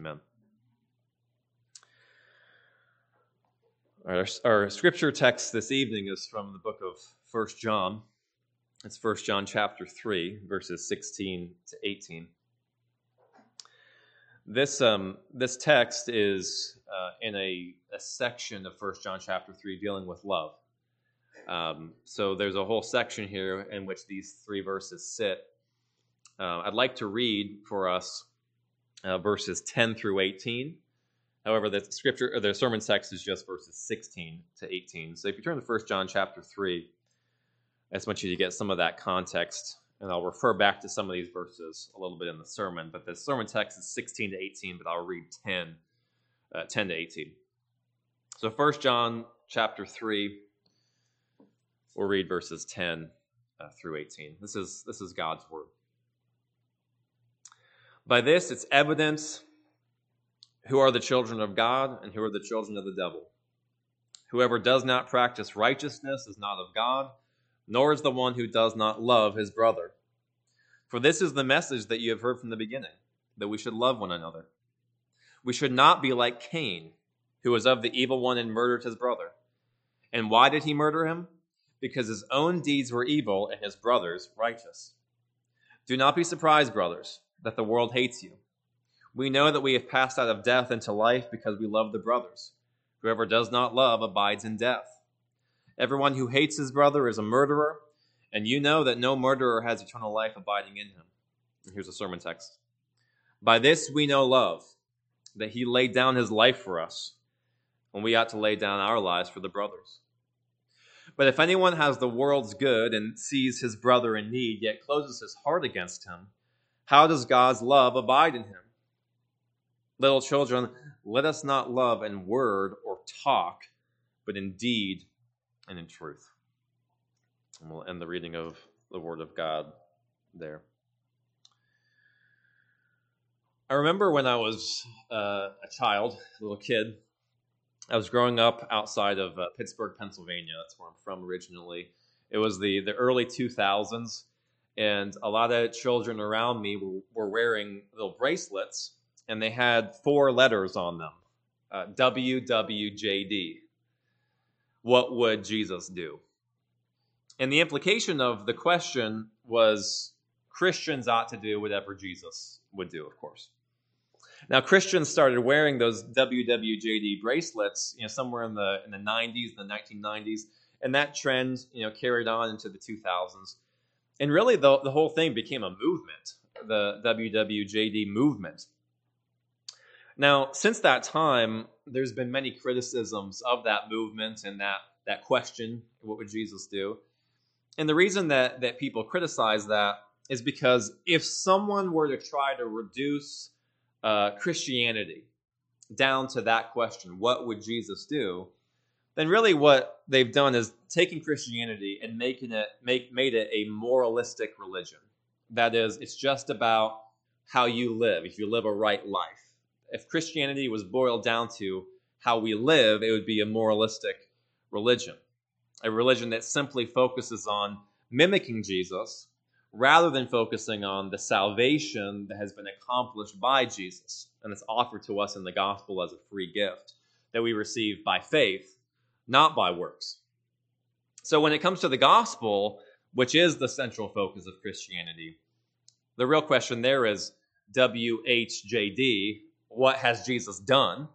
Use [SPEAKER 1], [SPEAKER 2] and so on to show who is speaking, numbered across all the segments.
[SPEAKER 1] Amen. Our, our scripture text this evening is from the book of First John. It's First John chapter 3, verses 16 to 18. This, um, this text is uh, in a, a section of First John chapter 3 dealing with love. Um, so there's a whole section here in which these three verses sit. Uh, I'd like to read for us uh, verses 10 through 18. However, the scripture or the sermon text is just verses 16 to 18. So if you turn to 1 John chapter 3, I just want you to get some of that context, and I'll refer back to some of these verses a little bit in the sermon. But the sermon text is 16 to 18, but I'll read 10, uh, 10 to 18. So 1 John chapter 3, we'll read verses 10 uh, through 18. This is this is God's word. By this it's evidence who are the children of God and who are the children of the devil. Whoever does not practice righteousness is not of God, nor is the one who does not love his brother. For this is the message that you have heard from the beginning, that we should love one another. We should not be like Cain, who was of the evil one and murdered his brother. And why did he murder him? Because his own deeds were evil and his brother's righteous. Do not be surprised, brothers, that the world hates you. We know that we have passed out of death into life because we love the brothers. Whoever does not love abides in death. Everyone who hates his brother is a murderer, and you know that no murderer has eternal life abiding in him. Here's a sermon text. By this we know love, that he laid down his life for us, and we ought to lay down our lives for the brothers. But if anyone has the world's good and sees his brother in need, yet closes his heart against him, how does God's love abide in him? Little children, let us not love in word or talk, but in deed and in truth. And we'll end the reading of the Word of God there. I remember when I was uh, a child, a little kid, I was growing up outside of uh, Pittsburgh, Pennsylvania. That's where I'm from originally. It was the, the early 2000s, and a lot of children around me were, wearing little bracelets and they had four letters on them uh, WWJD. What would Jesus do? And the implication of the question was Christians ought to do whatever Jesus would do, of course. Now, Christians started wearing those WWJD bracelets, you know, somewhere in the in the 90s, the 1990s, and that trend, you know, carried on into the 2000s. And really, the, the whole thing became a movement, the WWJD movement. Now, since that time, there's been many criticisms of that movement and that, that question, what would Jesus do? And the reason that, that people criticize that is because if someone were to try to reduce uh, Christianity down to that question, what would Jesus do? Then really what they've done is taking Christianity and making it make made it a moralistic religion. That is, it's just about how you live, if you live a right life if Christianity was boiled down to how we live, it would be a moralistic religion, a religion that simply focuses on mimicking Jesus rather than focusing on the salvation that has been accomplished by Jesus and it's offered to us in the gospel as a free gift that we receive by faith, not by works. So when it comes to the gospel, which is the central focus of Christianity, the real question there is WHJD, what has Jesus done,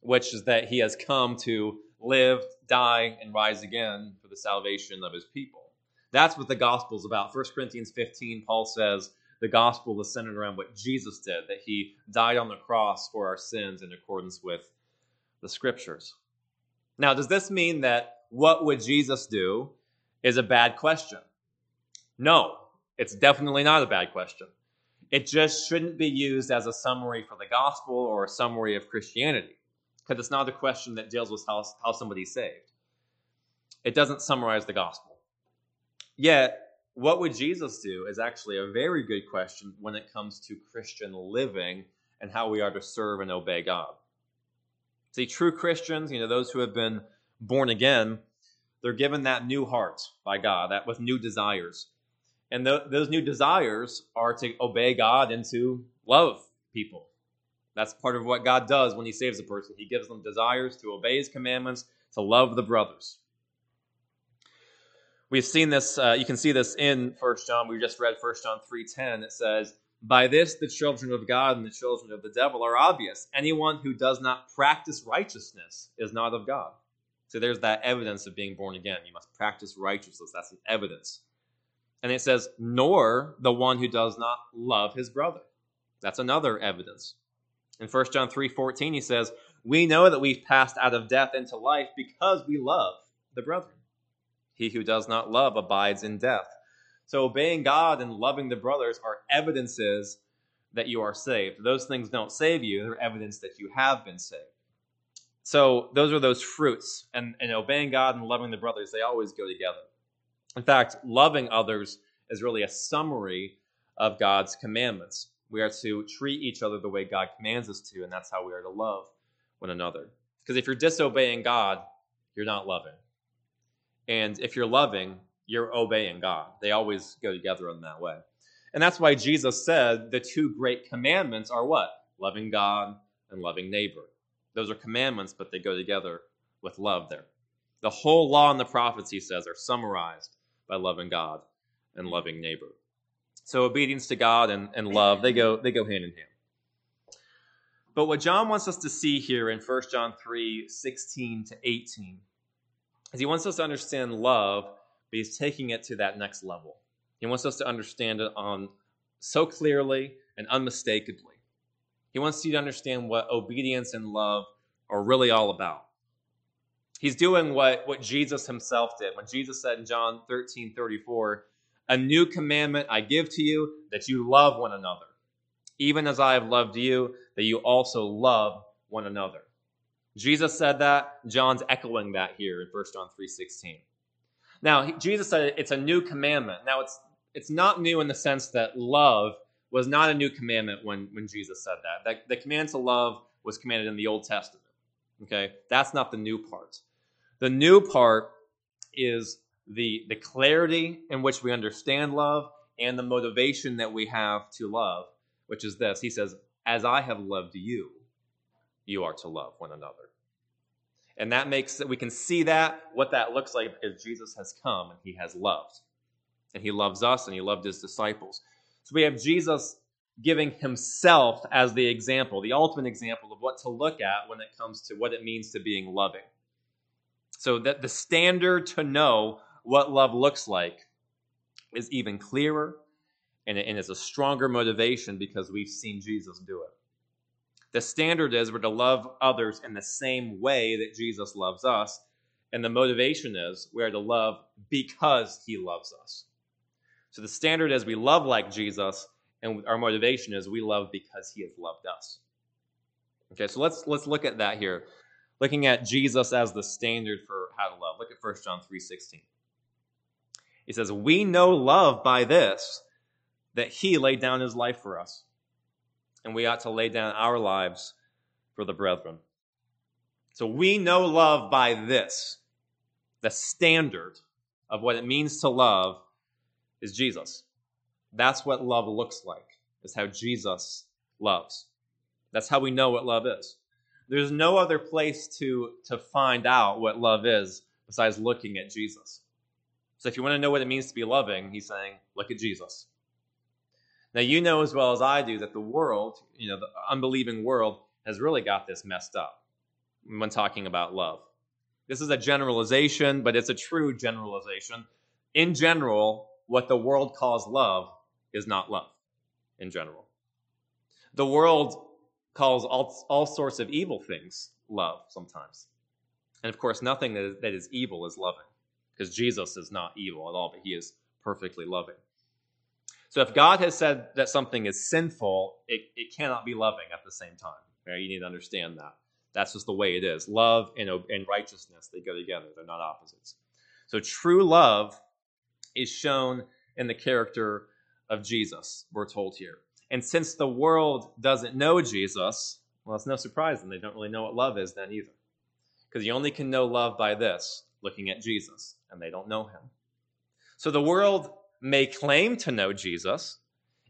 [SPEAKER 1] which is that he has come to live, die, and rise again for the salvation of his people. That's what the gospel is about. 1 Corinthians 15, Paul says the gospel is centered around what Jesus did, that he died on the cross for our sins in accordance with the scriptures. Now, does this mean that what would Jesus do is a bad question? No, it's definitely not a bad question. It just shouldn't be used as a summary for the gospel or a summary of Christianity, because it's not a question that deals with how, how somebody's saved. It doesn't summarize the gospel. Yet, what would Jesus do is actually a very good question when it comes to Christian living and how we are to serve and obey God. See, true Christians, you know, those who have been born again, they're given that new heart by God, that with new desires. And th- those new desires are to obey God and to love people. That's part of what God does when He saves a person. He gives them desires to obey His commandments, to love the brothers. We've seen this, uh, you can see this in First John. We just read First John 3.10. It says, By this the children of God and the children of the devil are obvious. Anyone who does not practice righteousness is not of God. So there's that evidence of being born again. You must practice righteousness. That's an evidence. And it says, nor the one who does not love his brother. That's another evidence. In 1 John 3:14 he says, "We know that we've passed out of death into life because we love the brethren. He who does not love abides in death." So obeying God and loving the brothers are evidences that you are saved. Those things don't save you, they're evidence that you have been saved. So those are those fruits. And, and obeying God and loving the brothers, they always go together. In fact, loving others is really a summary of God's commandments. We are to treat each other the way God commands us to, and that's how we are to love one another. Because if you're disobeying God, you're not loving. And if you're loving, you're obeying God. They always go together in that way. And that's why Jesus said the two great commandments are what? Loving God and loving neighbor. Those are commandments, but they go together with love there. The whole law and the prophets, he says, are summarized by loving God and loving neighbor. So obedience to God and, and love, they go, they go hand in hand. But what John wants us to see here in 1 John 3 16 to 18 is he wants us to understand love, but he's taking it to that next level. He wants us to understand it on so clearly and unmistakably. He wants you to understand what obedience and love are really all about. He's doing what, what Jesus himself did. When Jesus said in John 13 34, A new commandment I give to you, that you love one another, even as I have loved you, that you also love one another. Jesus said that. John's echoing that here in 1 John 3:16. Now, Jesus said it's a new commandment. Now, it's it's not new in the sense that love was not a new commandment when, when Jesus said that. that. The command to love was commanded in the Old Testament. Okay? That's not the new part. The new part is the, the clarity in which we understand love and the motivation that we have to love, which is this. He says, As I have loved you, you are to love one another. And that makes that we can see that, what that looks like, because Jesus has come and he has loved. And he loves us and he loved his disciples. So we have Jesus giving himself as the example, the ultimate example of what to look at when it comes to what it means to being loving. So that the standard to know what love looks like is even clearer and, and is a stronger motivation because we've seen Jesus do it. The standard is we're to love others in the same way that Jesus loves us. And the motivation is we are to love because he loves us. So the standard is we love like Jesus, and our motivation is we love because he has loved us. Okay, so let's let's look at that here looking at Jesus as the standard for how to love. Look at 1 John 3:16. He says, "We know love by this that he laid down his life for us, and we ought to lay down our lives for the brethren." So we know love by this. The standard of what it means to love is Jesus. That's what love looks like. Is how Jesus loves. That's how we know what love is. There's no other place to, to find out what love is besides looking at Jesus. So if you want to know what it means to be loving, he's saying, look at Jesus. Now, you know as well as I do that the world, you know, the unbelieving world, has really got this messed up when talking about love. This is a generalization, but it's a true generalization. In general, what the world calls love is not love in general. The world calls all, all sorts of evil things love sometimes. And of course, nothing that is, that is evil is loving, because Jesus is not evil at all, but he is perfectly loving. So if God has said that something is sinful, it, it cannot be loving at the same time. Right? You need to understand that. That's just the way it is. Love and, and righteousness, they go together, they're not opposites. So true love is shown in the character of Jesus, we're told here. And since the world doesn't know Jesus, well, it's no surprise then they don't really know what love is then either. Because you only can know love by this, looking at Jesus, and they don't know him. So the world may claim to know Jesus,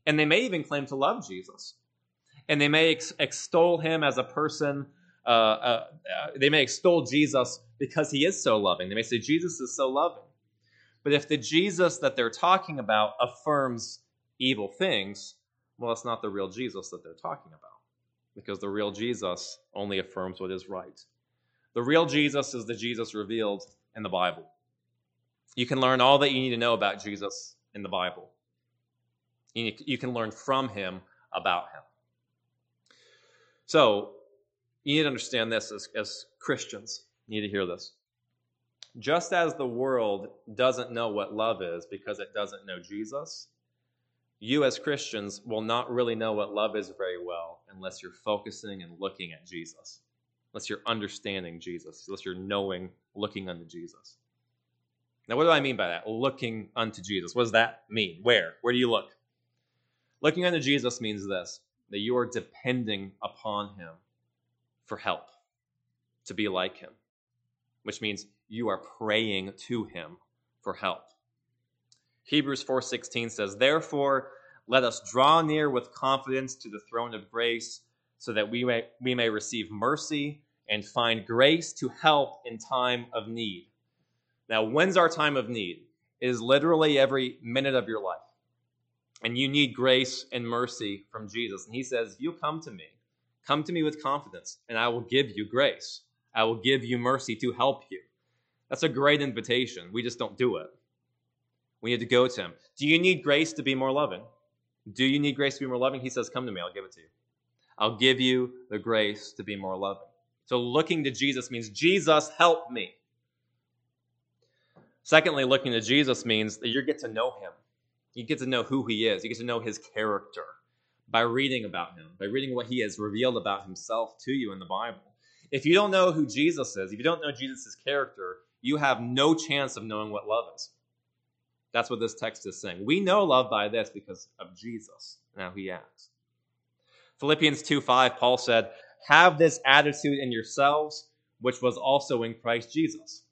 [SPEAKER 1] and they may even claim to love Jesus. And they may ex- extol him as a person. Uh, uh, uh, they may extol Jesus because he is so loving. They may say, Jesus is so loving. But if the Jesus that they're talking about affirms evil things, well, it's not the real Jesus that they're talking about. Because the real Jesus only affirms what is right. The real Jesus is the Jesus revealed in the Bible. You can learn all that you need to know about Jesus in the Bible. You can learn from him about him. So, you need to understand this as, as Christians. You need to hear this. Just as the world doesn't know what love is because it doesn't know Jesus, you as Christians will not really know what love is very well unless you're focusing and looking at Jesus, unless you're understanding Jesus, unless you're knowing, looking unto Jesus. Now, what do I mean by that? Looking unto Jesus. What does that mean? Where? Where do you look? Looking unto Jesus means this that you are depending upon him for help, to be like him, which means you are praying to him for help. Hebrews 4:16 says, "Therefore, let us draw near with confidence to the throne of grace, so that we may, we may receive mercy and find grace to help in time of need." Now, when's our time of need? It is literally every minute of your life. And you need grace and mercy from Jesus. And he says, You come to me. Come to me with confidence, and I will give you grace. I will give you mercy to help you. That's a great invitation. We just don't do it. We need to go to him. Do you need grace to be more loving? Do you need grace to be more loving? He says, Come to me, I'll give it to you. I'll give you the grace to be more loving. So looking to Jesus means, Jesus, help me. Secondly, looking to Jesus means that you get to know him. You get to know who he is. You get to know his character by reading about him, by reading what he has revealed about himself to you in the Bible. If you don't know who Jesus is, if you don't know Jesus' character, you have no chance of knowing what love is. That's what this text is saying. We know love by this because of Jesus and how he acts. Philippians 2 5, Paul said, Have this attitude in yourselves, which was also in Christ Jesus.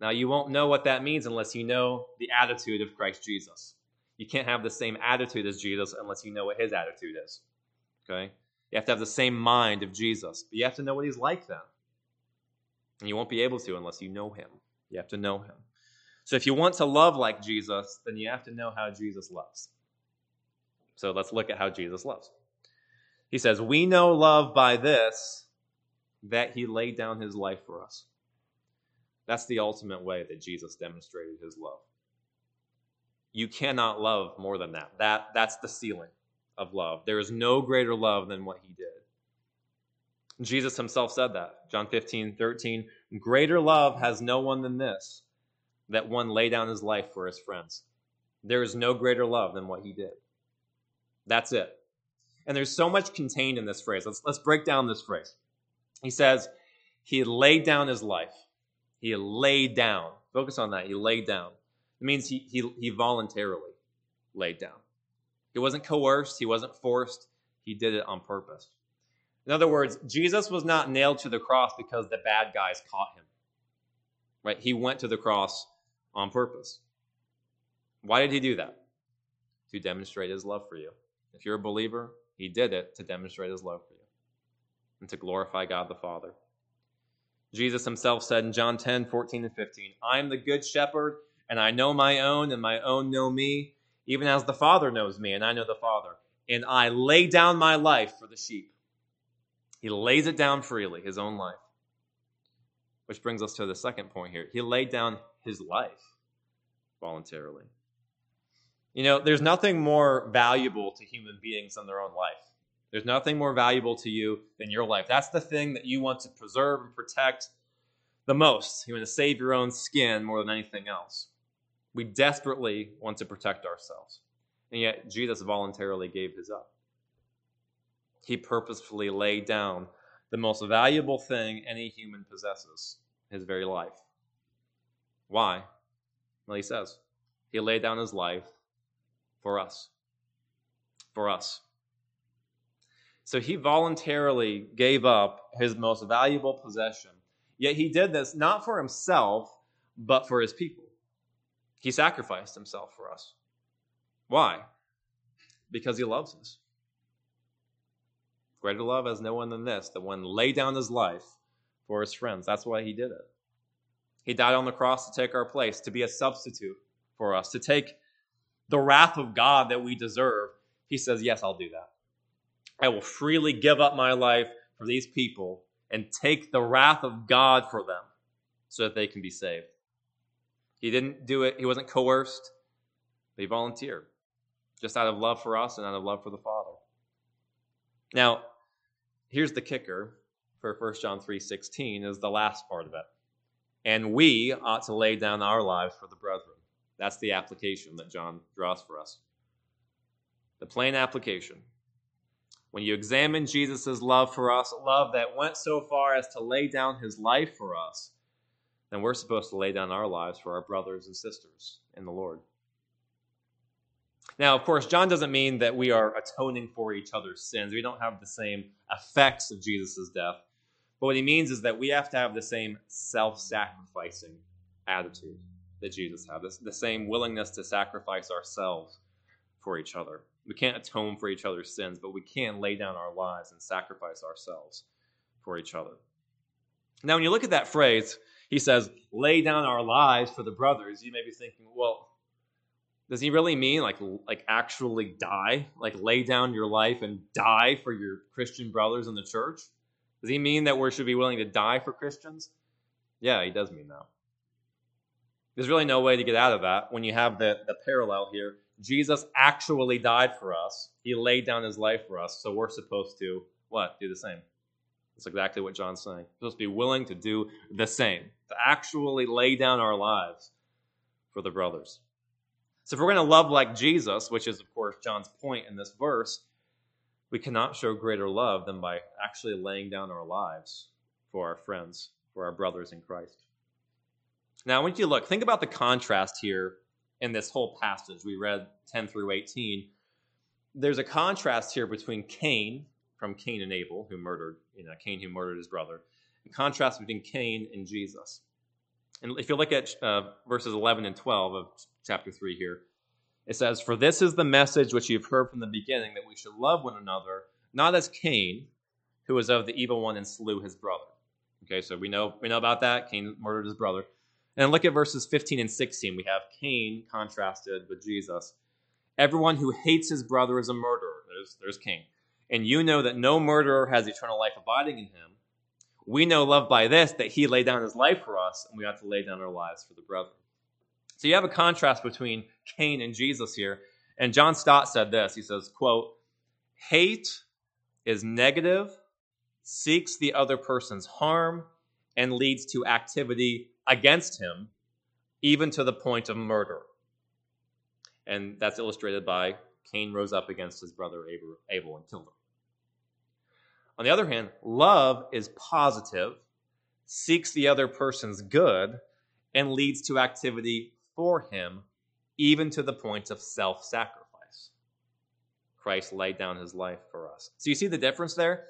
[SPEAKER 1] Now, you won't know what that means unless you know the attitude of Christ Jesus. You can't have the same attitude as Jesus unless you know what his attitude is. Okay? You have to have the same mind of Jesus, but you have to know what he's like then. And you won't be able to unless you know him. You have to know him. So if you want to love like Jesus, then you have to know how Jesus loves. So let's look at how Jesus loves. He says, We know love by this, that he laid down his life for us. That's the ultimate way that Jesus demonstrated his love. You cannot love more than that. That that's the ceiling of love. There is no greater love than what he did. Jesus himself said that. John 15, 13. Greater love has no one than this, that one lay down his life for his friends. There is no greater love than what he did. That's it. And there's so much contained in this phrase. Let's, let's break down this phrase. He says, He laid down his life. He laid down. Focus on that. He laid down. It means he, he, he voluntarily laid down. He wasn't coerced, he wasn't forced, he did it on purpose. In other words, Jesus was not nailed to the cross because the bad guys caught him. Right? He went to the cross on purpose. Why did he do that? To demonstrate his love for you. If you're a believer, he did it to demonstrate his love for you and to glorify God the Father. Jesus himself said in John 10, 14 and 15, I am the good shepherd, and I know my own, and my own know me, even as the Father knows me, and I know the Father. And I lay down my life for the sheep. He lays it down freely, his own life. Which brings us to the second point here. He laid down his life voluntarily. You know, there's nothing more valuable to human beings than their own life. There's nothing more valuable to you than your life. That's the thing that you want to preserve and protect the most. You want to save your own skin more than anything else. We desperately want to protect ourselves. And yet, Jesus voluntarily gave his up. He purposefully laid down the most valuable thing any human possesses his very life. Why? Well, he says, He laid down his life for us. For us. So he voluntarily gave up his most valuable possession. Yet he did this not for himself, but for his people. He sacrificed himself for us. Why? Because he loves us. Greater love has no one than this, that one lay down his life for his friends. That's why he did it. He died on the cross to take our place, to be a substitute for us, to take the wrath of God that we deserve. He says, Yes, I'll do that. I will freely give up my life for these people and take the wrath of God for them so that they can be saved. He didn't do it, he wasn't coerced, but he volunteered just out of love for us and out of love for the Father. Now, here's the kicker for 1 John 3:16 is the last part of it. And we ought to lay down our lives for the brethren. That's the application that John draws for us. The plain application. When you examine Jesus' love for us, love that went so far as to lay down his life for us, then we're supposed to lay down our lives for our brothers and sisters in the Lord. Now, of course, John doesn't mean that we are atoning for each other's sins. We don't have the same effects of Jesus' death. But what he means is that we have to have the same self sacrificing attitude that Jesus had, the same willingness to sacrifice ourselves for each other. We can't atone for each other's sins, but we can lay down our lives and sacrifice ourselves for each other. Now, when you look at that phrase, he says, lay down our lives for the brothers. You may be thinking, well, does he really mean like like actually die like lay down your life and die for your christian brothers in the church does he mean that we should be willing to die for christians yeah he does mean that there's really no way to get out of that when you have the, the parallel here jesus actually died for us. He laid down his life for us. So we're supposed to what? Do the same. That's exactly what john's saying. We're supposed to be willing to do the same. To actually lay down our lives for the brothers. So if we're going to love like Jesus, which is, of course, John's point in this verse, we cannot show greater love than by actually laying down our lives for our friends, for our brothers in Christ. Now, I want you to look, think about the contrast here in this whole passage. We read 10 through 18. There's a contrast here between Cain, from Cain and Abel, who murdered, you know, Cain who murdered his brother, a contrast between Cain and Jesus. And if you look at uh, verses 11 and 12 of chapter 3 here, it says, For this is the message which you've heard from the beginning, that we should love one another, not as Cain, who was of the evil one and slew his brother. Okay, so we know we know about that. Cain murdered his brother. And look at verses 15 and 16. We have Cain contrasted with Jesus. Everyone who hates his brother is a murderer. There's, there's Cain. And you know that no murderer has eternal life abiding in him. We know love by this, that he laid down his life for us, and we ought to lay down our lives for the brethren. So you have a contrast between Cain and Jesus here. And John Stott said this. He says, quote, hate is negative, seeks the other person's harm, and leads to activity against him, even to the point of murder. And that's illustrated by Cain rose up against his brother Abel and killed him. On the other hand, love is positive, seeks the other person's good, and leads to activity for him, even to the point of self sacrifice. Christ laid down his life for us. So you see the difference there?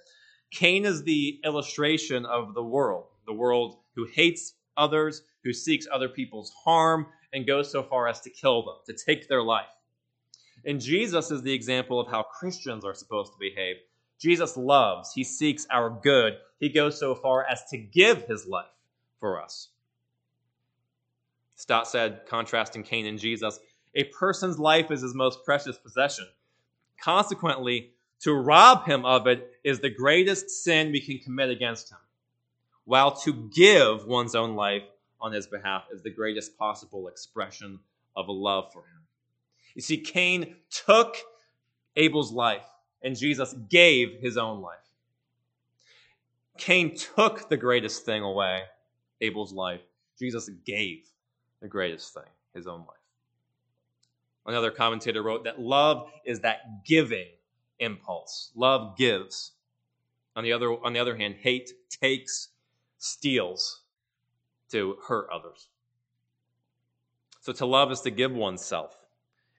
[SPEAKER 1] Cain is the illustration of the world, the world who hates others, who seeks other people's harm, and goes so far as to kill them, to take their life. And Jesus is the example of how Christians are supposed to behave Jesus loves, he seeks our good. He goes so far as to give his life for us. Stott said, contrasting Cain and Jesus, a person's life is his most precious possession. Consequently, to rob him of it is the greatest sin we can commit against him, while to give one's own life on his behalf is the greatest possible expression of a love for him. You see, Cain took Abel's life and Jesus gave his own life. Cain took the greatest thing away, Abel's life. Jesus gave the greatest thing, his own life. Another commentator wrote that love is that giving impulse. Love gives. On the other, on the other hand, hate takes, steals to hurt others. So to love is to give oneself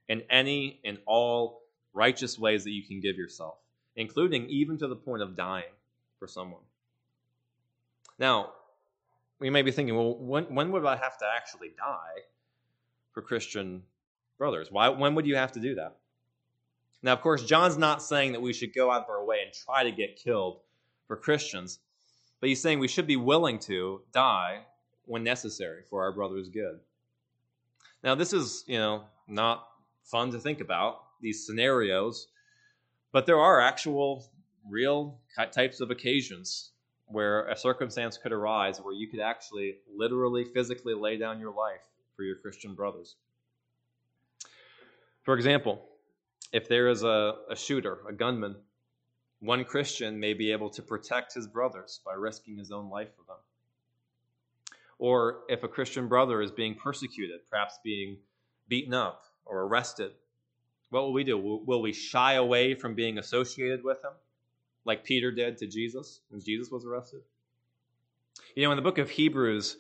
[SPEAKER 1] in any and all righteous ways that you can give yourself, including even to the point of dying for someone. Now, we may be thinking, well, when, when would I have to actually die for Christian brothers? Why, when would you have to do that? Now, of course, John's not saying that we should go out of our way and try to get killed for Christians, but he's saying we should be willing to die when necessary for our brother's good. Now, this is, you know, not fun to think about, these scenarios, but there are actual, real types of occasions where a circumstance could arise where you could actually literally, physically lay down your life for your Christian brothers. For example, if there is a, a shooter, a gunman, one Christian may be able to protect his brothers by risking his own life for them. Or if a Christian brother is being persecuted, perhaps being beaten up or arrested, what will we do? Will, we shy away from being associated with him, like Peter did to Jesus when Jesus was arrested? You know, in the book of Hebrews,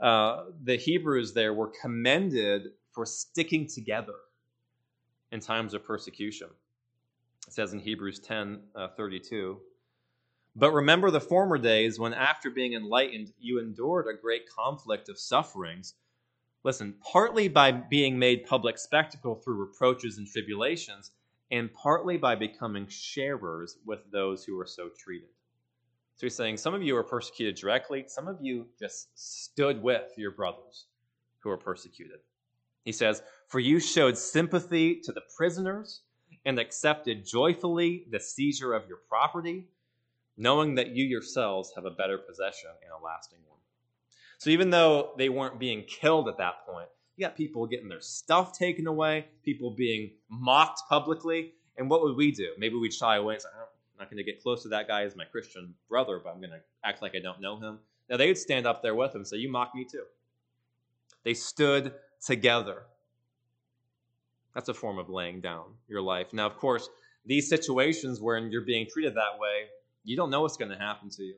[SPEAKER 1] uh, the Hebrews there were commended for sticking together in times of persecution. It says in Hebrews 10 uh, 32. But remember the former days when, after being enlightened, you endured a great conflict of sufferings. Listen, partly by being made public spectacle through reproaches and tribulations, and partly by becoming sharers with those who were so treated. So he's saying some of you are persecuted directly, some of you just stood with your brothers who are persecuted. He says, For you showed sympathy to the prisoners and accepted joyfully the seizure of your property, knowing that you yourselves have a better possession and a lasting one. So even though they weren't being killed at that point, you got people getting their stuff taken away, people being mocked publicly. And what would we do? Maybe we'd shy away and say, I'm not going to get close to that guy as my Christian brother, but I'm going to act like I don't know him. Now, they would stand up there with him and say, You mock me too. They stood together. That's a form of laying down your life. Now, of course, these situations when you're being treated that way, you don't know what's going to happen to you.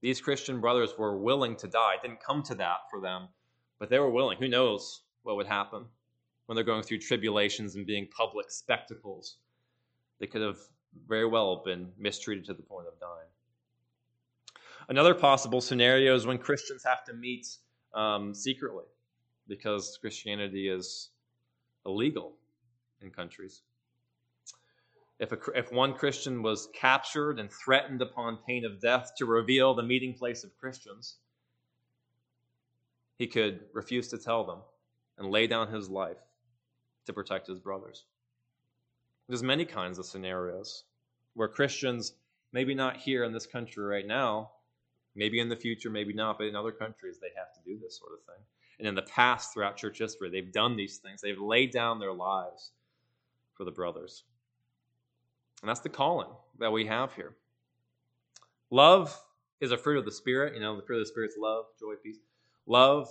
[SPEAKER 1] These Christian brothers were willing to die. It didn't come to that for them, but they were willing. Who knows what would happen when they're going through tribulations and being public spectacles? They could have very well been mistreated to the point of dying. Another possible scenario is when Christians have to meet um, secretly because Christianity is illegal in countries. If, a, if one Christian was captured and threatened upon pain of death to reveal the meeting place of Christians, he could refuse to tell them and lay down his life to protect his brothers. There's many kinds of scenarios where Christians, maybe not here in this country right now, maybe in the future, maybe not, but in other countries, they have to do this sort of thing and in the past throughout church history, they've done these things. They've laid down their lives for the brothers. And that's the calling that we have here. Love is a fruit of the Spirit. You know, the fruit of the Spirit's love, joy, peace. Love.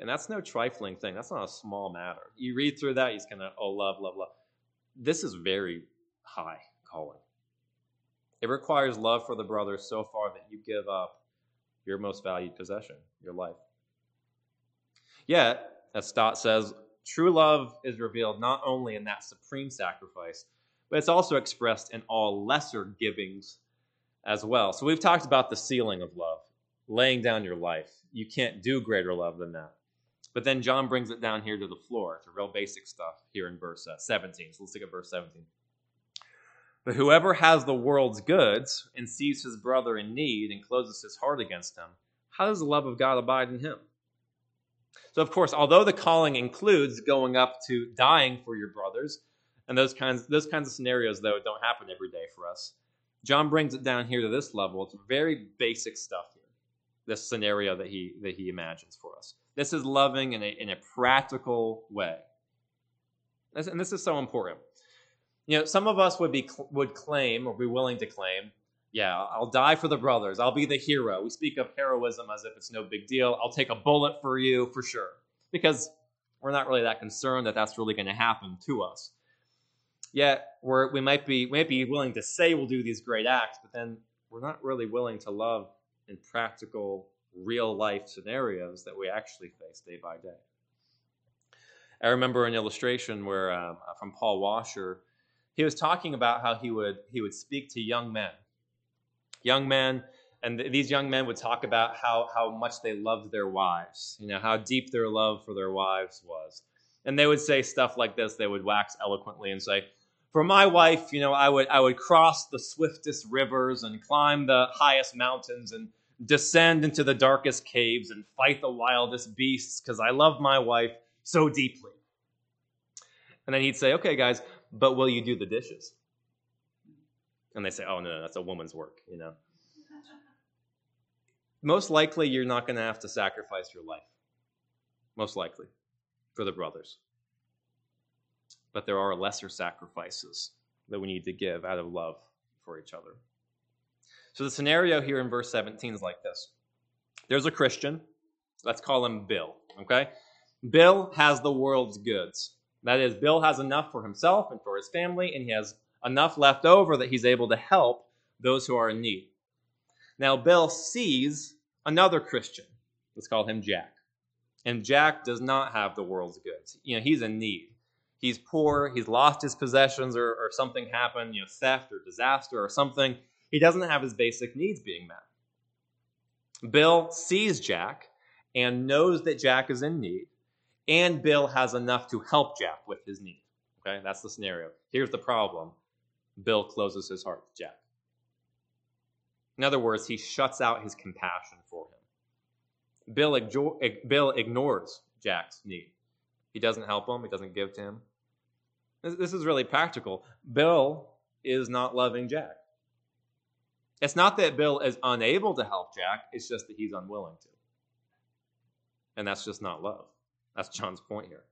[SPEAKER 1] And that's no trifling thing. That's not a small matter. You read through that, he's kind of, oh, love, love, love. This is very high calling. It requires love for the brothers so far that you give up your most valued possession, your life. Yet, as Stott says, true love is revealed not only in that supreme sacrifice, but it's also expressed in all lesser givings as well. So we've talked about the ceiling of love, laying down your life. You can't do greater love than that. But then John brings it down here to the floor, to real basic stuff here in verse uh, 17. So let's look at verse 17. But whoever has the world's goods and sees his brother in need and closes his heart against him, how does the love of God abide in him? So, of course, although the calling includes going up to dying for your brothers, and those kinds, those kinds of scenarios, though, don't happen every day for us. John brings it down here to this level. It's very basic stuff here, this scenario that he, that he imagines for us. This is loving in a, in a practical way. And this is so important. You know, some of us would, be, would claim or be willing to claim yeah, I'll die for the brothers. I'll be the hero. We speak of heroism as if it's no big deal. I'll take a bullet for you for sure. Because we're not really that concerned that that's really going to happen to us. Yet we're, we might be we might be willing to say we'll do these great acts, but then we're not really willing to love in practical, real life scenarios that we actually face day by day. I remember an illustration where uh, from Paul Washer, he was talking about how he would he would speak to young men young men, and th- these young men would talk about how, how much they loved their wives, you know, how deep their love for their wives was. And they would say stuff like this. They would wax eloquently and say, For my wife, you know, I would, I would cross the swiftest rivers and climb the highest mountains and descend into the darkest caves and fight the wildest beasts because I love my wife so deeply. And then he'd say, Okay, guys, but will you do the dishes? And they say, Oh, no, no that's a woman's work, you know. Most likely, you're not going to have to sacrifice your life. Most likely, for the brothers. But there are lesser sacrifices that we need to give out of love for each other. So the scenario here in verse 17 is like this there's a Christian, let's call him Bill, okay? Bill has the world's goods. That is, Bill has enough for himself and for his family, and he has enough left over that he's able to help those who are in need. Now, Bill sees another Christian. Let's call him Jack. And Jack does not have the world's goods. You know, he's in need. He's poor, he's lost his possessions, or, or something happened, you know, theft or disaster or something. He doesn't have his basic needs being met. Bill sees Jack and knows that Jack is in need, and Bill has enough to help Jack with his need. Okay, that's the scenario. Here's the problem Bill closes his heart to Jack. In other words, he shuts out his compassion for him. Bill, Bill ignores Jack's need. He doesn't help him, he doesn't give to him. This is really practical. Bill is not loving Jack. It's not that Bill is unable to help Jack, it's just that he's unwilling to. And that's just not love. That's John's point here.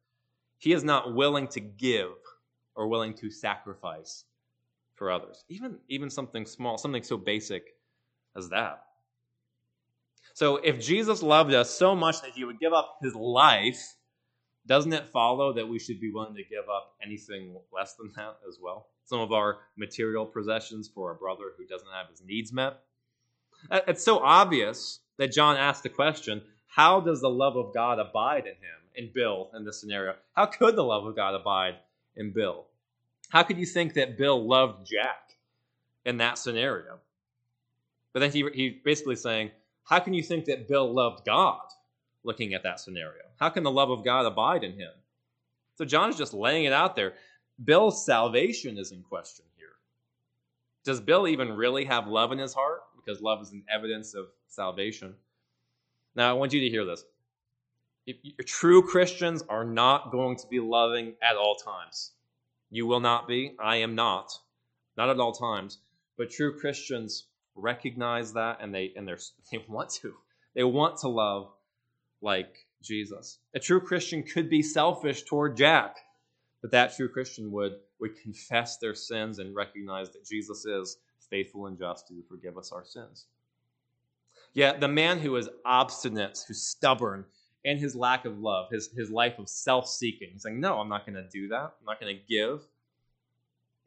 [SPEAKER 1] He is not willing to give or willing to sacrifice for others. Even, even something small, something so basic as that. So if Jesus loved us so much that he would give up his life, doesn't it follow that we should be willing to give up anything less than that as well? Some of our material possessions for a brother who doesn't have his needs met? Uh, it's so obvious that John asked the question how does the love of God abide in him, in Bill, in this scenario? How could the love of God abide in Bill? How could you think that Bill loved Jack in that scenario? But then he, he basically saying, how can you think that Bill loved God looking at that scenario? How can the love of God abide in him? So John is just laying it out there. Bill's salvation is in question here. Does Bill even really have love in his heart? Because love is an evidence of salvation. Now, I want you to hear this. If true Christians are not going to be loving at all times. You will not be. I am not. Not at all times. But true Christians recognize that and they and they they want to. They want to love like Jesus. A true Christian could be selfish toward Jack, but that true Christian would would confess their sins and recognize that Jesus is faithful and just to forgive us our sins. Yet the man who is obstinate, who's stubborn, and his lack of love, his, his life of self seeking, he's like, No, I'm not going to do that. I'm not going to give.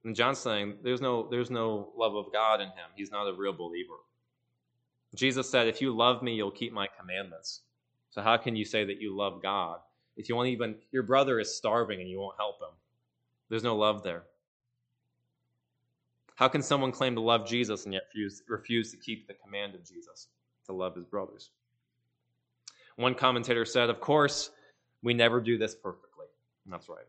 [SPEAKER 1] And John's saying there's no, there's no love of God in him. He's not a real believer. Jesus said, If you love me, you'll keep my commandments. So how can you say that you love God if you won't even, your brother is starving and you won't help him? There's no love there. How can someone claim to love Jesus and yet refuse, refuse to keep the command of Jesus, to love his brothers? One commentator said, Of course, we never do this perfectly. And that's right.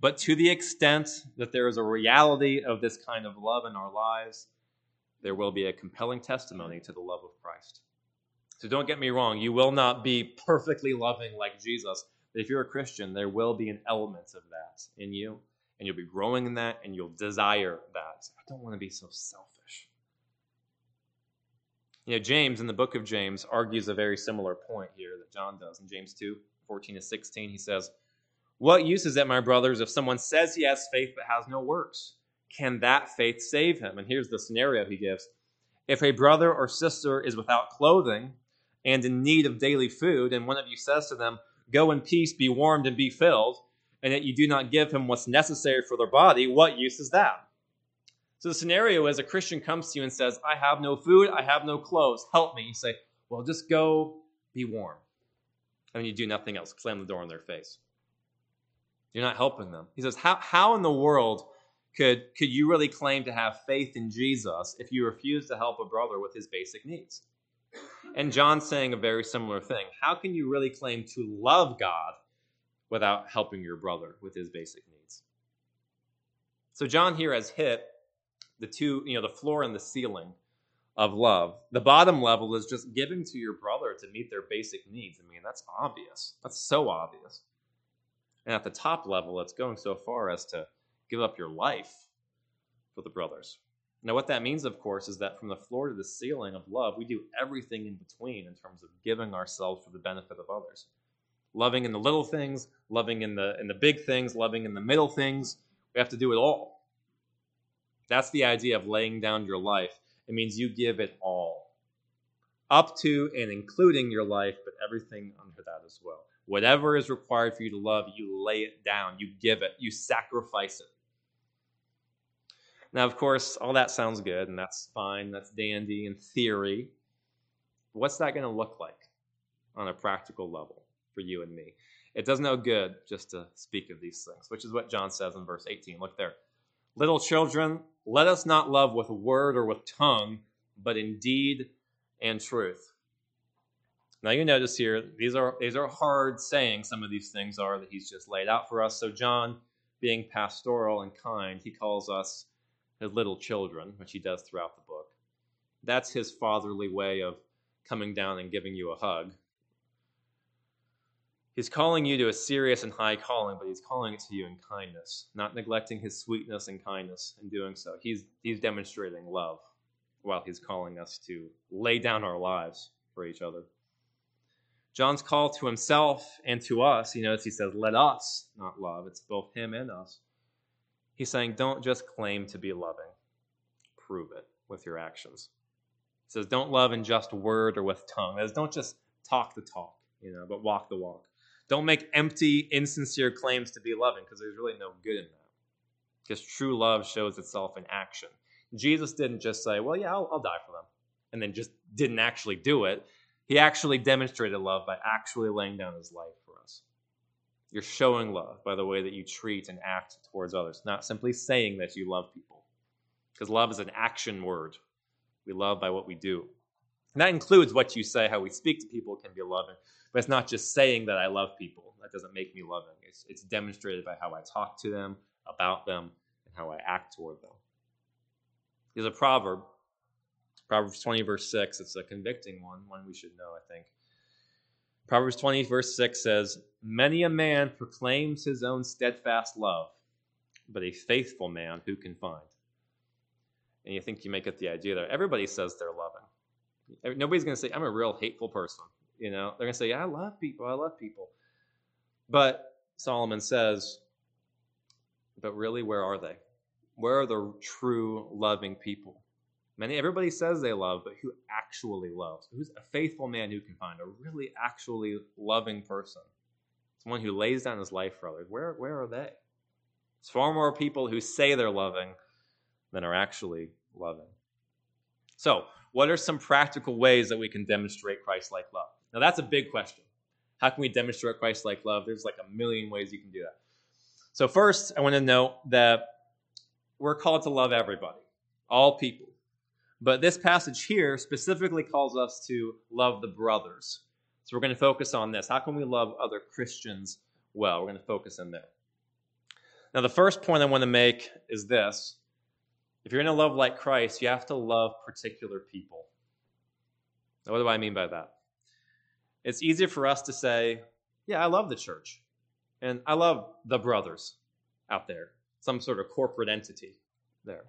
[SPEAKER 1] But to the extent that there is a reality of this kind of love in our lives, there will be a compelling testimony to the love of Christ. So don't get me wrong, you will not be perfectly loving like Jesus. But if you're a Christian, there will be an element of that in you, and you'll be growing in that, and you'll desire that. I don't want to be so selfish. You know, James in the book of James argues a very similar point here that John does in James 2 14 to 16. He says, what use is it, my brothers, if someone says he has faith but has no works? Can that faith save him? And here's the scenario he gives If a brother or sister is without clothing and in need of daily food, and one of you says to them, Go in peace, be warmed, and be filled, and yet you do not give him what's necessary for their body, what use is that? So the scenario is a Christian comes to you and says, I have no food, I have no clothes, help me. You say, Well, just go be warm. And you do nothing else, slam the door in their face. You're not helping them. He says, How, how in the world could, could you really claim to have faith in Jesus if you refuse to help a brother with his basic needs? And John's saying a very similar thing. How can you really claim to love God without helping your brother with his basic needs. So John here has hit the two, you know, the floor and the ceiling of love. The bottom level is just giving to your brother to meet their basic needs. I mean, that's obvious. That's so obvious. And at the top level, it's going so far as to give up your life for the brothers. Now, what that means, of course, is that from the floor to the ceiling of love, we do everything in between in terms of giving ourselves for the benefit of others. Loving in the little things, loving in the in the big things, loving in the middle things. We have to do it all. That's the idea of laying down your life. It means you give it all. Up to and including your life, but everything under that as well. Whatever is required for you to love, you lay it down, you give it, you sacrifice it. Now, of course, all that sounds good, and that's fine, that's dandy in theory. What's that going to look like on a practical level for you and me? It does no good just to speak of these things, which is what John says in verse 18. Look there. Little children, let us not love with word or with tongue, but in deed and truth. Now you notice here, these are these are hard sayings. Some of these things are that he's just laid out for us. So John, being pastoral and kind, he calls us his little children, which he does throughout the book. That's his fatherly way of coming down and giving you a hug. He's calling you to a serious and high calling, but he's calling it to you in kindness, not neglecting his sweetness and kindness in doing so. He's, he's demonstrating love while he's calling us to lay down our lives for each other. John's call to himself and to us, you notice he says, let us not love. It's both him and us. He's saying, don't just claim to be loving, prove it with your actions. He says, don't love in just word or with tongue. That is, don't just talk the talk, you know, but walk the walk. Don't make empty, insincere claims to be loving because there's really no good in that. Because true love shows itself in action. Jesus didn't just say, well, yeah, I'll, I'll die for them, and then just didn't actually do it. He actually demonstrated love by actually laying down his life for us. You're showing love by the way that you treat and act towards others, not simply saying that you love people. Because love is an action word. We love by what we do. And that includes what you say, how we speak to people can be loving. But it's not just saying that I love people. That doesn't make me loving. It's, it's demonstrated by how I talk to them, about them, and how I act toward them. There's a proverb, Proverbs 20, verse 6. It's a convicting one, one we should know, I think. Proverbs 20, verse 6 says, Many a man proclaims his own steadfast love, but a faithful man who can find? And you think you make get the idea that Everybody says they're loving. Nobody's going to say, I'm a real hateful person. You know, they're going to say, yeah, I love people. I love people. But Solomon says, but really, where are they? Where are the true loving people? Many everybody says they love, but who actually loves? Who's a faithful man who can find a really actually loving person? Someone who lays down his life for others. Where where are they? It's far more people who say they're loving than are actually loving. So, what are some practical ways that we can demonstrate Christ like love? Now, that's a big question. How can we demonstrate Christ like love? There's like a million ways you can do that. So, first, I want to note that we're called to love everybody, all people. But this passage here specifically calls us to love the brothers. So we're going to focus on this. How can we love other Christians well? We're going to focus in there. Now, the first point I want to make is this if you're going to love like Christ, you have to love particular people. Now, what do I mean by that? It's easier for us to say, yeah, I love the church, and I love the brothers out there, some sort of corporate entity there.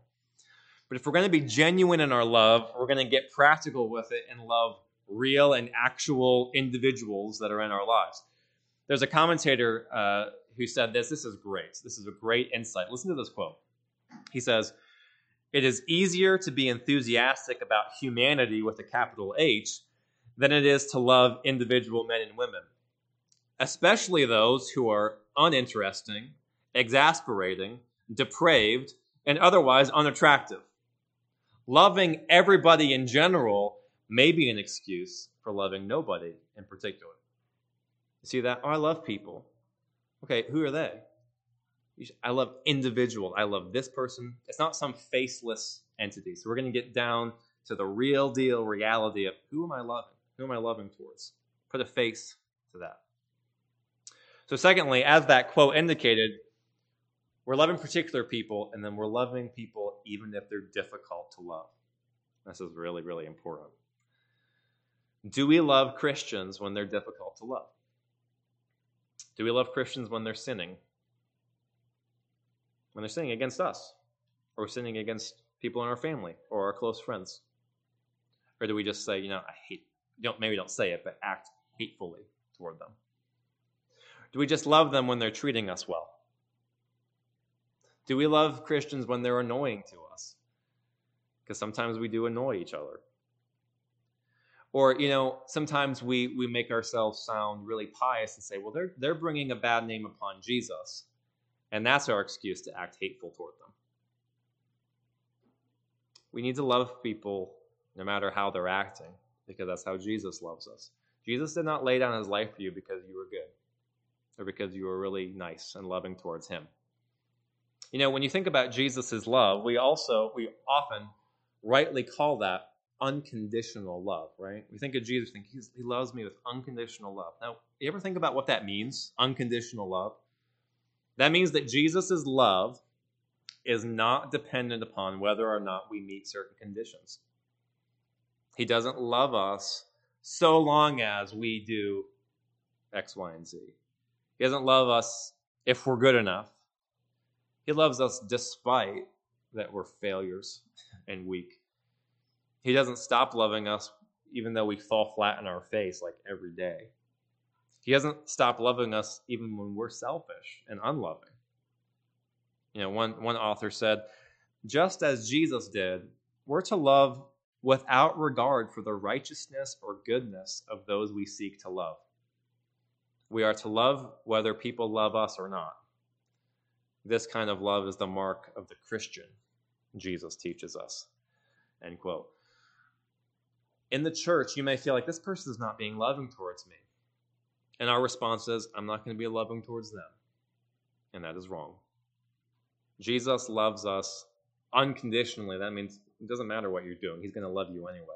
[SPEAKER 1] But if we're going to be genuine in our love, we're going to get practical with it and love real and actual individuals that are in our lives. There's a commentator uh, who said this. This is great. This is a great insight. Listen to this quote. He says, It is easier to be enthusiastic about humanity with a capital H than it is to love individual men and women, especially those who are uninteresting, exasperating, depraved, and otherwise unattractive. Loving everybody in general may be an excuse for loving nobody in particular. You see that? Oh, I love people. Okay, who are they? I love individual. I love this person. It's not some faceless entity. So we're going to get down to the real deal reality of who am I loving? Who am I loving towards? Put a face to that. So, secondly, as that quote indicated, we're loving particular people, and then we're loving people even if they're difficult to love. This is really, really important. Do we love Christians when they're difficult to love? Do we love Christians when they're sinning? When they're sinning against us, or sinning against people in our family or our close friends? Or do we just say, you know, I hate, don't, maybe don't say it, but act hatefully toward them? Do we just love them when they're treating us well? Do we love Christians when they're annoying to us? Because sometimes we do annoy each other. Or, you know, sometimes we, we make ourselves sound really pious and say, well, they're, they're bringing a bad name upon Jesus. And that's our excuse to act hateful toward them. We need to love people no matter how they're acting, because that's how Jesus loves us. Jesus did not lay down his life for you because you were good or because you were really nice and loving towards him. You know, when you think about Jesus' love, we also, we often rightly call that unconditional love, right? We think of Jesus, think he loves me with unconditional love. Now, you ever think about what that means, unconditional love? That means that Jesus' love is not dependent upon whether or not we meet certain conditions. He doesn't love us so long as we do X, Y, and Z. He doesn't love us if we're good enough. He loves us despite that we're failures and weak. He doesn't stop loving us even though we fall flat in our face like every day. He doesn't stop loving us even when we're selfish and unloving. You know, one, one author said, just as Jesus did, we're to love without regard for the righteousness or goodness of those we seek to love. We are to love whether people love us or not. This kind of love is the mark of the Christian, Jesus teaches us. End quote in the church, you may feel like this person is not being loving towards me. And our response is, I'm not going to be loving towards them. And that is wrong. Jesus loves us unconditionally. That means it doesn't matter what you're doing, He's going to love you anyway.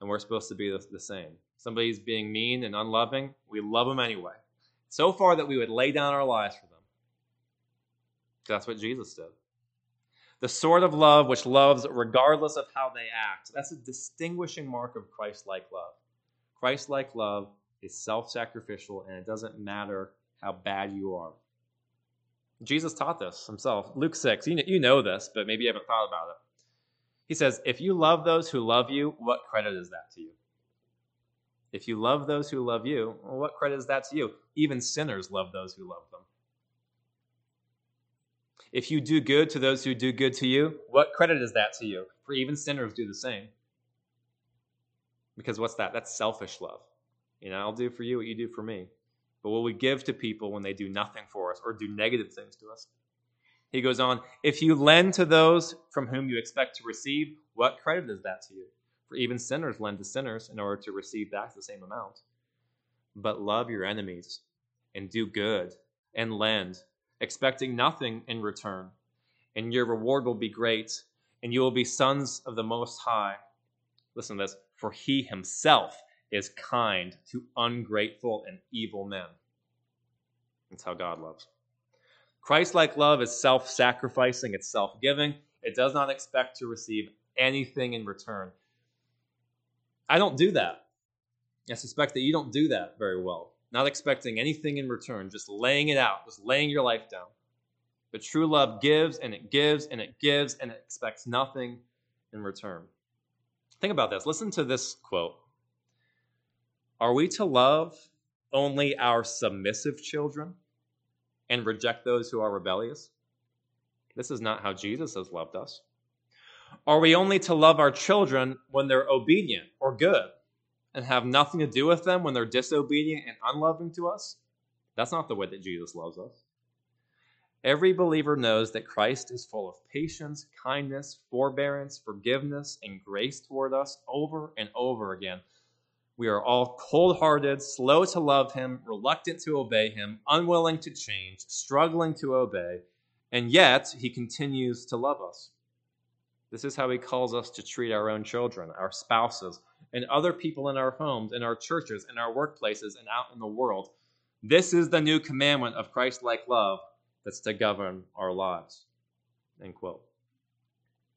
[SPEAKER 1] And we're supposed to be the, the same. Somebody's being mean and unloving, we love them anyway. So far that we would lay down our lives for them. That's what Jesus did the sort of love which loves regardless of how they act. That's a distinguishing mark of Christ like love. Christ like love is self sacrificial, and it doesn't matter how bad you are. Jesus taught this himself. Luke 6, you know this, but maybe you haven't thought about it. He says, If you love those who love you, what credit is that to you? If you love those who love you, well, what credit is that to you? Even sinners love those who love them. If you do good to those who do good to you, what credit is that to you? For even sinners do the same. Because what's that? That's selfish love. You know, I'll do for you what you do for me. But what we give to people when they do nothing for us or do negative things to us? He goes on, if you lend to those from whom you expect to receive, what credit is that to you? For even sinners lend to sinners in order to receive back the same amount. But love your enemies and do good and lend expecting nothing in return, and your reward will be great, and you will be sons of the Most High. Listen to this for he himself is kind to ungrateful and evil men. That's how God loves. Christ like love is self sacrificing, it's self giving. It does not expect to receive anything in return. I don't do that. I suspect that you don't do that very well not expecting anything in return, just laying it out, just laying your life down. But true love gives and it gives and it gives and it expects nothing in return. Think about this. Listen to this quote Are we to love only our submissive children and reject those who are rebellious? This is not how Jesus has loved us. Are we only to love our children when they're obedient or good? and have nothing to do with them when they're disobedient and unloving to us, that's not the way that Jesus loves us. Every believer knows that Christ is full of patience, kindness, forbearance, forgiveness, and grace toward us over and over again. We are all cold hearted, slow to love Him, reluctant to obey Him, unwilling to change, struggling to obey, and yet He continues to love us. This is how He calls us to treat our own children, our spouses, and other people in our homes, in our churches, in our workplaces, and out in the world. This is the new commandment of Christ like love that's to govern our lives. End quote.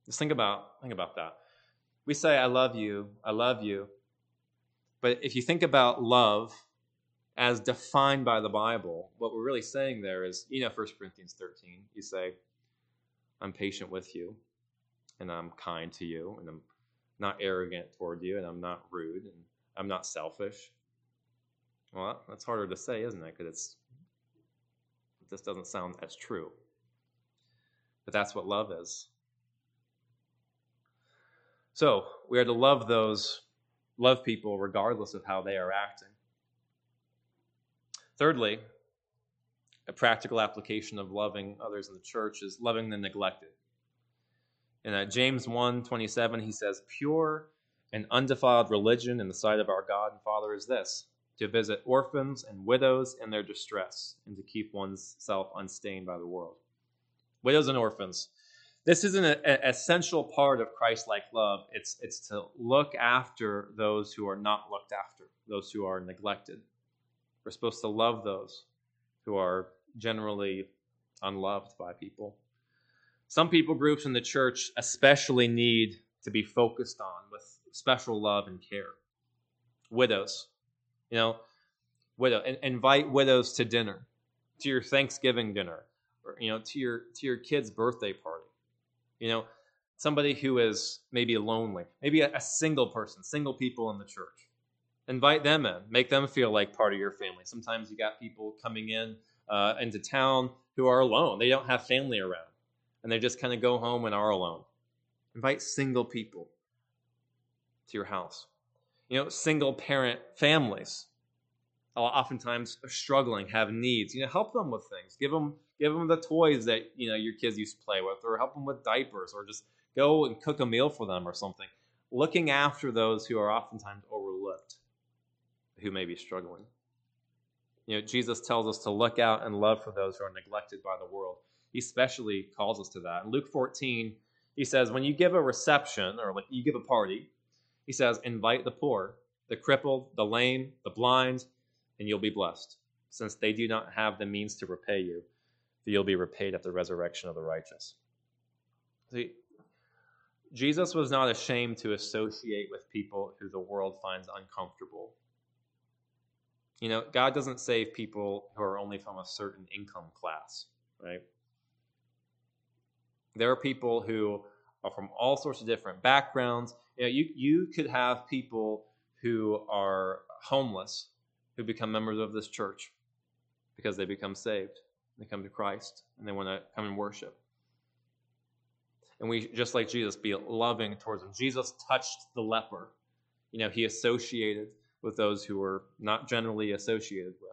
[SPEAKER 1] Just think about, think about that. We say, I love you, I love you. But if you think about love as defined by the Bible, what we're really saying there is, you know, 1 Corinthians 13, you say, I'm patient with you, and I'm kind to you, and I'm not arrogant toward you, and I'm not rude, and I'm not selfish. Well, that's harder to say, isn't it? Because it's this doesn't sound as true. But that's what love is. So we are to love those, love people regardless of how they are acting. Thirdly, a practical application of loving others in the church is loving the neglected. In uh, James 1 27, he says, Pure and undefiled religion in the sight of our God and Father is this to visit orphans and widows in their distress, and to keep oneself unstained by the world. Widows and orphans. This isn't an essential part of Christ like love. It's, it's to look after those who are not looked after, those who are neglected. We're supposed to love those who are generally unloved by people. Some people groups in the church especially need to be focused on with special love and care. Widows. You know, widow invite widows to dinner, to your Thanksgiving dinner, or you know, to your to your kid's birthday party. You know, somebody who is maybe lonely, maybe a, a single person, single people in the church. Invite them in, make them feel like part of your family. Sometimes you got people coming in uh, into town who are alone; they don't have family around, and they just kind of go home and are alone. Invite single people to your house. You know, single parent families oftentimes are struggling, have needs. You know, help them with things. Give them give them the toys that you know your kids used to play with, or help them with diapers, or just go and cook a meal for them or something. Looking after those who are oftentimes overlooked, who may be struggling. You know, Jesus tells us to look out and love for those who are neglected by the world. He especially calls us to that. In Luke 14, he says, when you give a reception or like you give a party, he says, invite the poor, the crippled, the lame, the blind, and you'll be blessed, since they do not have the means to repay you, for you'll be repaid at the resurrection of the righteous. See, Jesus was not ashamed to associate with people who the world finds uncomfortable. You know, God doesn't save people who are only from a certain income class, right? There are people who are from all sorts of different backgrounds you, know, you, you could have people who are homeless who become members of this church because they become saved. They come to Christ and they want to come and worship. And we, just like Jesus, be loving towards them. Jesus touched the leper. You know, he associated with those who were not generally associated with.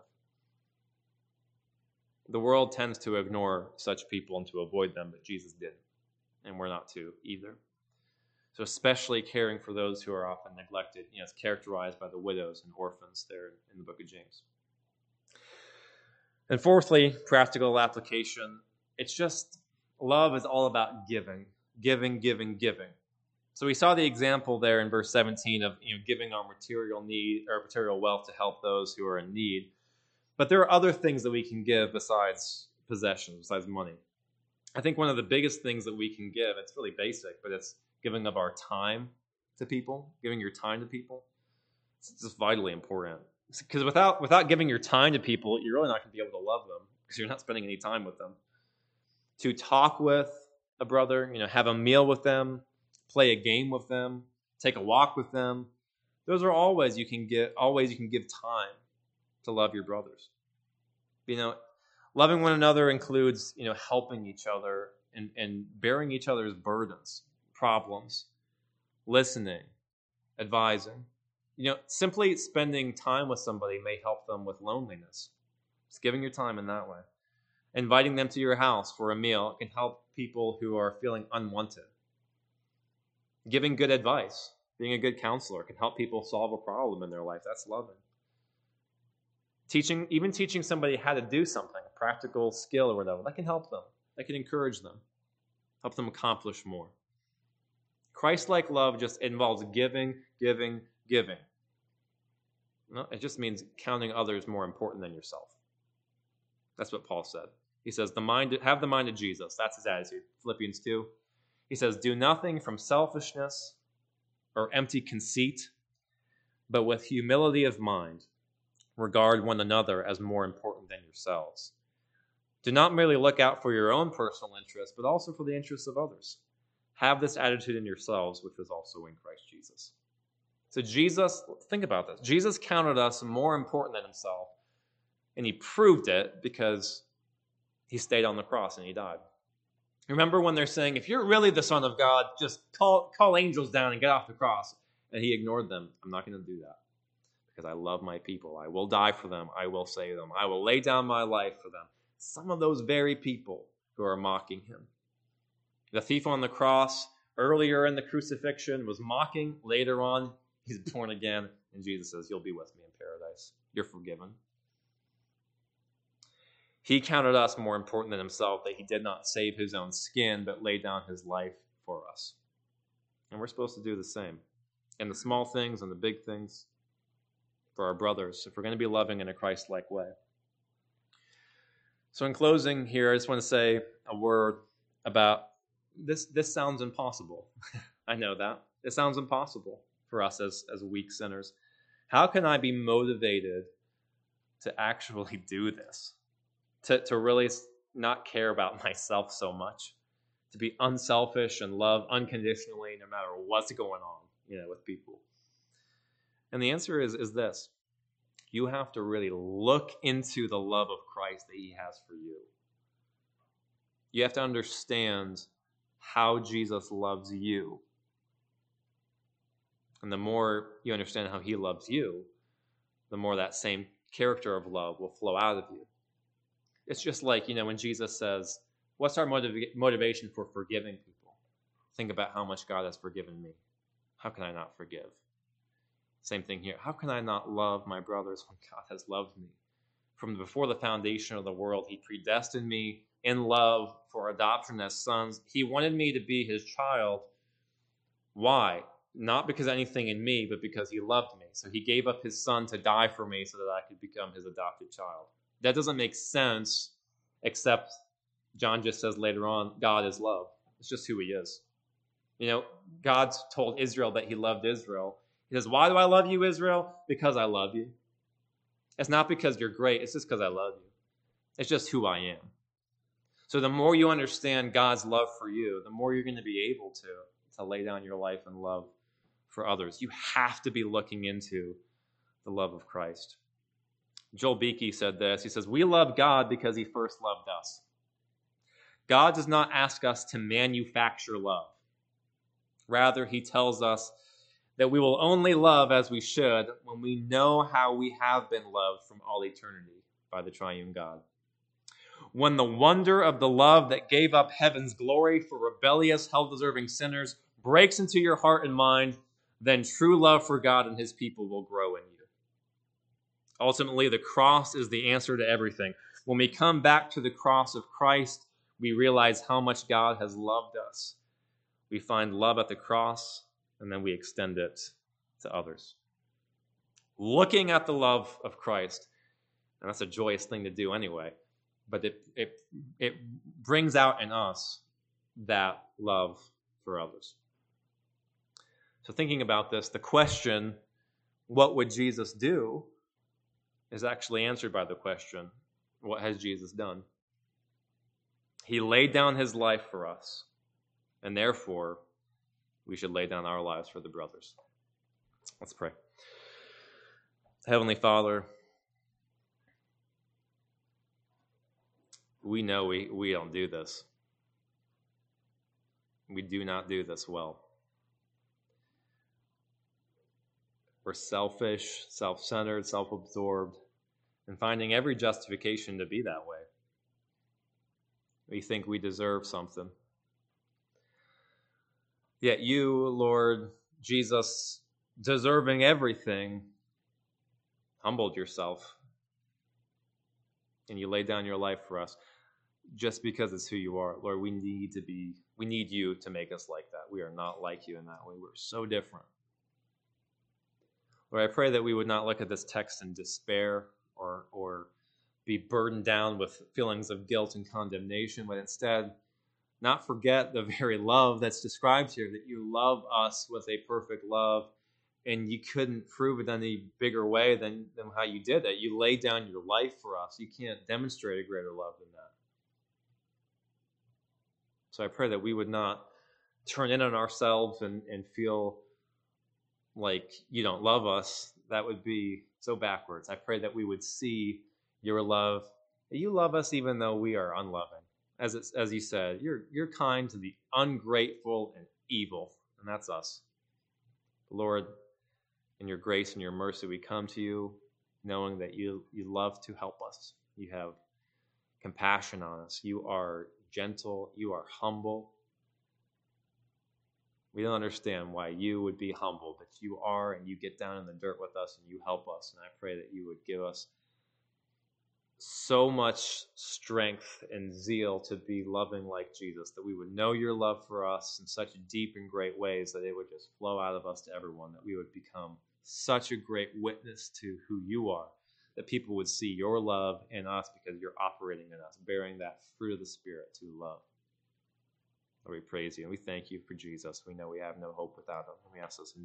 [SPEAKER 1] The world tends to ignore such people and to avoid them, but Jesus didn't. And we're not to either. So, especially caring for those who are often neglected, you know, it's characterized by the widows and orphans there in the book of James. And fourthly, practical application. It's just love is all about giving, giving, giving, giving. So we saw the example there in verse 17 of you know, giving our material need or material wealth to help those who are in need. But there are other things that we can give besides possessions, besides money. I think one of the biggest things that we can give, it's really basic, but it's giving of our time to people, giving your time to people. It's just vitally important. Because without without giving your time to people, you're really not going to be able to love them because you're not spending any time with them. To talk with a brother, you know, have a meal with them, play a game with them, take a walk with them. Those are always you can get always you can give time to love your brothers. You know, loving one another includes, you know, helping each other and, and bearing each other's burdens problems, listening, advising. You know, simply spending time with somebody may help them with loneliness. Just giving your time in that way. Inviting them to your house for a meal can help people who are feeling unwanted. Giving good advice, being a good counselor can help people solve a problem in their life. That's loving. Teaching, even teaching somebody how to do something, a practical skill or whatever, that can help them. That can encourage them, help them accomplish more. Christ like love just involves giving, giving, giving. No, it just means counting others more important than yourself. That's what Paul said. He says, the mind, have the mind of Jesus. That's his attitude. Philippians 2. He says, Do nothing from selfishness or empty conceit, but with humility of mind, regard one another as more important than yourselves. Do not merely look out for your own personal interests, but also for the interests of others. Have this attitude in yourselves, which was also in Christ Jesus. So, Jesus, think about this. Jesus counted us more important than himself, and he proved it because he stayed on the cross and he died. Remember when they're saying, if you're really the Son of God, just call, call angels down and get off the cross. And he ignored them. I'm not going to do that because I love my people. I will die for them. I will save them. I will lay down my life for them. Some of those very people who are mocking him. The thief on the cross earlier in the crucifixion was mocking. Later on, he's born again. And Jesus says, You'll be with me in paradise. You're forgiven. He counted us more important than himself, that he did not save his own skin, but laid down his life for us. And we're supposed to do the same in the small things and the big things for our brothers, if we're going to be loving in a Christ like way. So, in closing, here, I just want to say a word about this. This sounds impossible. I know that. It sounds impossible for us as, as weak sinners. How can I be motivated to actually do this? to, to really not care about myself so much, to be unselfish and love unconditionally no matter what's going on, you know, with people. And the answer is, is this you have to really look into the love of Christ that he has for you. You have to understand how Jesus loves you. And the more you understand how he loves you, the more that same character of love will flow out of you. It's just like, you know, when Jesus says, What's our motiv- motivation for forgiving people? Think about how much God has forgiven me. How can I not forgive? Same thing here. How can I not love my brothers when God has loved me? From before the foundation of the world, He predestined me in love for adoption as sons. He wanted me to be His child. Why? Not because anything in me, but because He loved me. So He gave up His Son to die for me so that I could become His adopted child that doesn't make sense, except John just says later on, God is love. It's just who he is. You know, God told Israel that he loved Israel. He says, Why do I love you, Israel? Because I love you. It's not because you're great, it's just because I love you. It's just who I am. So the more you understand God's love for you, the more you're going to be able to, to lay down your life and love for others. You have to be looking into the love of Christ. Joel Beeke said this. He says, We love God because he first loved us. God does not ask us to manufacture love. Rather, he tells us that we will only love as we should when we know how we have been loved from all eternity by the triune God. When the wonder of the love that gave up heaven's glory for rebellious, hell deserving sinners breaks into your heart and mind, then true love for God and his people will grow in you. Ultimately, the cross is the answer to everything. When we come back to the cross of Christ, we realize how much God has loved us. We find love at the cross, and then we extend it to others. Looking at the love of Christ, and that's a joyous thing to do anyway, but it, it, it brings out in us that love for others. So, thinking about this, the question, what would Jesus do? is actually answered by the question what has Jesus done? He laid down his life for us, and therefore we should lay down our lives for the brothers. Let's pray. Heavenly Father, we know we, we don't do this. We do not do this well. We're selfish, self centered, self absorbed, and finding every justification to be that way. We think we deserve something. Yet you, Lord Jesus, deserving everything, humbled yourself and you laid down your life for us just because it's who you are. Lord, we need to be, we need you to make us like that. We are not like you in that way. We're so different. Lord, I pray that we would not look at this text in despair or, or be burdened down with feelings of guilt and condemnation, but instead not forget the very love that's described here that you love us with a perfect love and you couldn't prove it any bigger way than, than how you did that. You laid down your life for us. You can't demonstrate a greater love than that. So I pray that we would not turn in on ourselves and, and feel like you don't love us. That would be so backwards. I pray that we would see your love. You love us even though we are unloving. As, it's, as you said, you're, you're kind to the ungrateful and evil, and that's us. Lord, in your grace and your mercy, we come to you knowing that you, you love to help us. You have compassion on us. You are gentle. You are humble. We don't understand why you would be humble, but you are, and you get down in the dirt with us and you help us. And I pray that you would give us so much strength and zeal to be loving like Jesus, that we would know your love for us in such deep and great ways that it would just flow out of us to everyone, that we would become such a great witness to who you are, that people would see your love in us because you're operating in us, bearing that fruit of the Spirit to love. Lord, we praise you and we thank you for Jesus. We know we have no hope without him. We ask this in